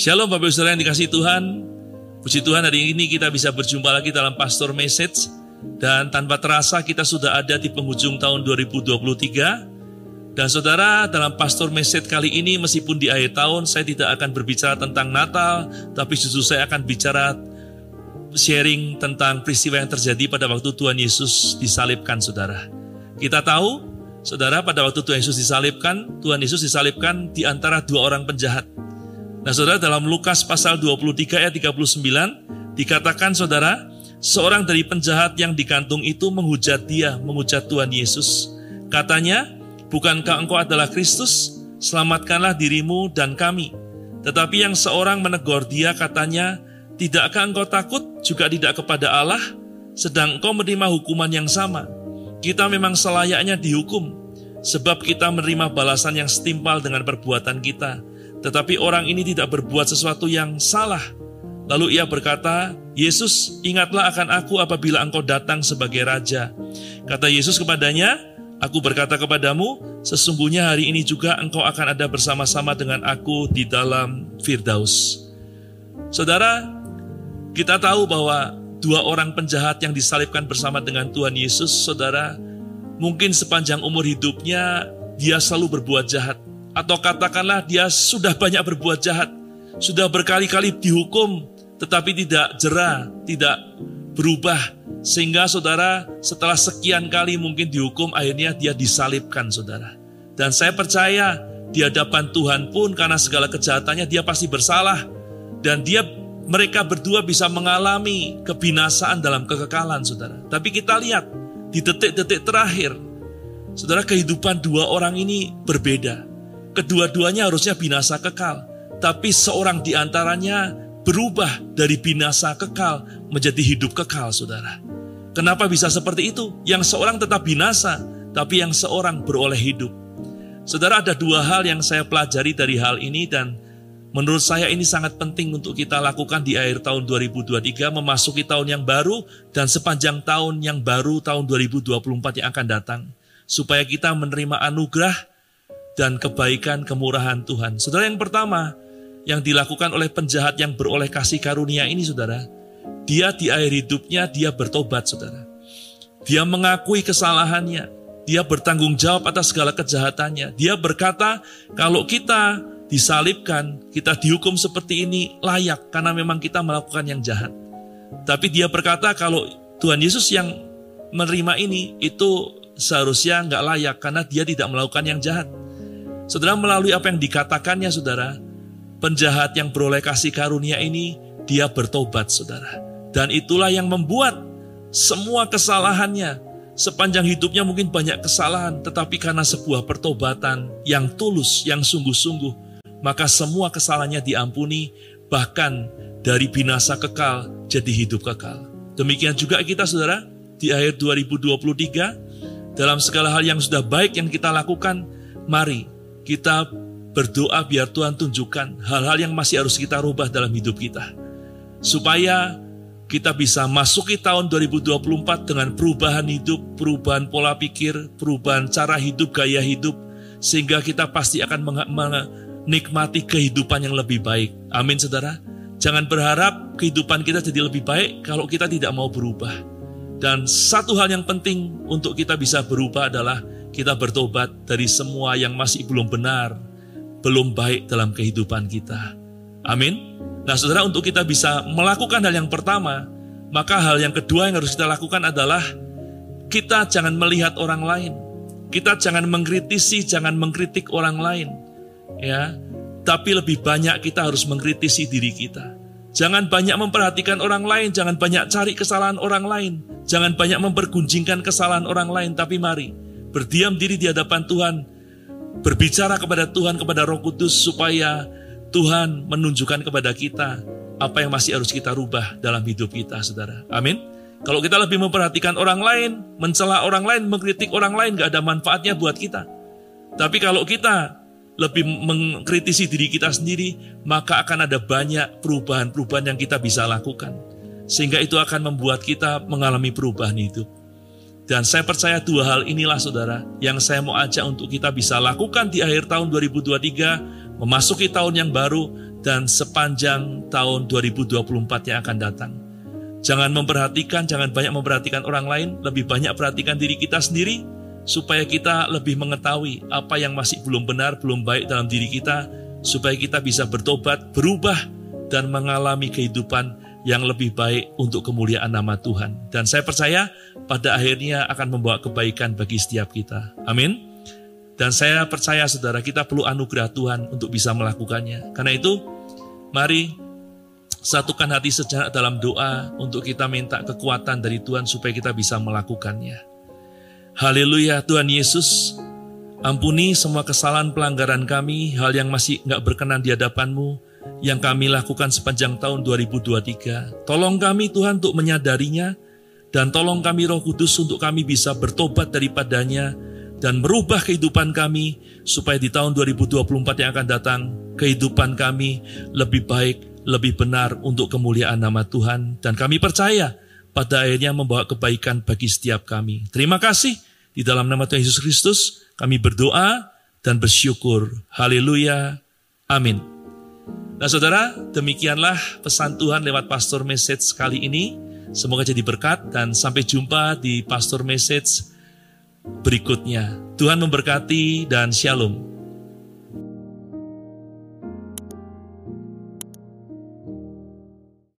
Shalom Bapak Ibu Saudara yang dikasih Tuhan. Puji Tuhan hari ini kita bisa berjumpa lagi dalam Pastor Message. Dan tanpa terasa kita sudah ada di penghujung tahun 2023. Dan saudara dalam Pastor Message kali ini meskipun di akhir tahun saya tidak akan berbicara tentang Natal. Tapi justru saya akan bicara sharing tentang peristiwa yang terjadi pada waktu Tuhan Yesus disalibkan saudara. Kita tahu saudara pada waktu Tuhan Yesus disalibkan, Tuhan Yesus disalibkan di antara dua orang penjahat. Nah saudara dalam Lukas pasal 23 ayat 39 dikatakan saudara seorang dari penjahat yang digantung itu menghujat dia, menghujat Tuhan Yesus. Katanya, bukankah engkau adalah Kristus? Selamatkanlah dirimu dan kami. Tetapi yang seorang menegur dia katanya, tidakkah engkau takut juga tidak kepada Allah? Sedang engkau menerima hukuman yang sama. Kita memang selayaknya dihukum, sebab kita menerima balasan yang setimpal dengan perbuatan kita tetapi orang ini tidak berbuat sesuatu yang salah. Lalu ia berkata, Yesus, ingatlah akan aku apabila engkau datang sebagai raja. Kata Yesus kepadanya, Aku berkata kepadamu, sesungguhnya hari ini juga engkau akan ada bersama-sama dengan aku di dalam Firdaus. Saudara, kita tahu bahwa dua orang penjahat yang disalibkan bersama dengan Tuhan Yesus, saudara, mungkin sepanjang umur hidupnya dia selalu berbuat jahat atau katakanlah dia sudah banyak berbuat jahat, sudah berkali-kali dihukum, tetapi tidak jerah, tidak berubah. Sehingga saudara setelah sekian kali mungkin dihukum, akhirnya dia disalibkan saudara. Dan saya percaya di hadapan Tuhan pun karena segala kejahatannya dia pasti bersalah. Dan dia mereka berdua bisa mengalami kebinasaan dalam kekekalan saudara. Tapi kita lihat di detik-detik terakhir, saudara kehidupan dua orang ini berbeda. Kedua-duanya harusnya binasa kekal, tapi seorang di antaranya berubah dari binasa kekal menjadi hidup kekal, saudara. Kenapa bisa seperti itu? Yang seorang tetap binasa, tapi yang seorang beroleh hidup. Saudara, ada dua hal yang saya pelajari dari hal ini dan menurut saya ini sangat penting untuk kita lakukan di akhir tahun 2023, memasuki tahun yang baru dan sepanjang tahun yang baru tahun 2024 yang akan datang. Supaya kita menerima anugerah dan kebaikan kemurahan Tuhan. Saudara yang pertama, yang dilakukan oleh penjahat yang beroleh kasih karunia ini saudara, dia di akhir hidupnya dia bertobat saudara. Dia mengakui kesalahannya, dia bertanggung jawab atas segala kejahatannya. Dia berkata, kalau kita disalibkan, kita dihukum seperti ini layak karena memang kita melakukan yang jahat. Tapi dia berkata kalau Tuhan Yesus yang menerima ini itu seharusnya nggak layak karena dia tidak melakukan yang jahat. Saudara melalui apa yang dikatakannya saudara, penjahat yang beroleh kasih karunia ini, dia bertobat saudara. Dan itulah yang membuat semua kesalahannya, sepanjang hidupnya mungkin banyak kesalahan, tetapi karena sebuah pertobatan yang tulus, yang sungguh-sungguh, maka semua kesalahannya diampuni, bahkan dari binasa kekal jadi hidup kekal. Demikian juga kita saudara, di akhir 2023, dalam segala hal yang sudah baik yang kita lakukan, mari kita berdoa biar Tuhan tunjukkan hal-hal yang masih harus kita rubah dalam hidup kita. Supaya kita bisa masuki tahun 2024 dengan perubahan hidup, perubahan pola pikir, perubahan cara hidup, gaya hidup, sehingga kita pasti akan menikmati kehidupan yang lebih baik. Amin, saudara. Jangan berharap kehidupan kita jadi lebih baik kalau kita tidak mau berubah. Dan satu hal yang penting untuk kita bisa berubah adalah kita bertobat dari semua yang masih belum benar, belum baik dalam kehidupan kita. Amin. Nah, saudara, untuk kita bisa melakukan hal yang pertama, maka hal yang kedua yang harus kita lakukan adalah kita jangan melihat orang lain. Kita jangan mengkritisi, jangan mengkritik orang lain. Ya, tapi lebih banyak kita harus mengkritisi diri kita. Jangan banyak memperhatikan orang lain, jangan banyak cari kesalahan orang lain, jangan banyak mempergunjingkan kesalahan orang lain, tapi mari berdiam diri di hadapan Tuhan, berbicara kepada Tuhan, kepada Roh Kudus, supaya Tuhan menunjukkan kepada kita apa yang masih harus kita rubah dalam hidup kita, saudara. Amin. Kalau kita lebih memperhatikan orang lain, mencela orang lain, mengkritik orang lain, gak ada manfaatnya buat kita. Tapi kalau kita lebih mengkritisi diri kita sendiri, maka akan ada banyak perubahan-perubahan yang kita bisa lakukan. Sehingga itu akan membuat kita mengalami perubahan hidup. Dan saya percaya dua hal inilah saudara yang saya mau ajak untuk kita bisa lakukan di akhir tahun 2023 memasuki tahun yang baru dan sepanjang tahun 2024 yang akan datang. Jangan memperhatikan, jangan banyak memperhatikan orang lain, lebih banyak perhatikan diri kita sendiri, supaya kita lebih mengetahui apa yang masih belum benar, belum baik dalam diri kita, supaya kita bisa bertobat, berubah, dan mengalami kehidupan yang lebih baik untuk kemuliaan nama Tuhan. Dan saya percaya pada akhirnya akan membawa kebaikan bagi setiap kita. Amin. Dan saya percaya saudara kita perlu anugerah Tuhan untuk bisa melakukannya. Karena itu, mari satukan hati sejenak dalam doa untuk kita minta kekuatan dari Tuhan supaya kita bisa melakukannya. Haleluya Tuhan Yesus, ampuni semua kesalahan pelanggaran kami, hal yang masih nggak berkenan di hadapanmu, yang kami lakukan sepanjang tahun 2023. Tolong kami Tuhan untuk menyadarinya, dan tolong kami roh kudus untuk kami bisa bertobat daripadanya, dan merubah kehidupan kami supaya di tahun 2024 yang akan datang kehidupan kami lebih baik, lebih benar untuk kemuliaan nama Tuhan dan kami percaya pada akhirnya membawa kebaikan bagi setiap kami. Terima kasih di dalam nama Tuhan Yesus Kristus kami berdoa dan bersyukur. Haleluya. Amin. Nah saudara, demikianlah pesan Tuhan lewat Pastor Message kali ini. Semoga jadi berkat dan sampai jumpa di Pastor Message berikutnya. Tuhan memberkati dan shalom.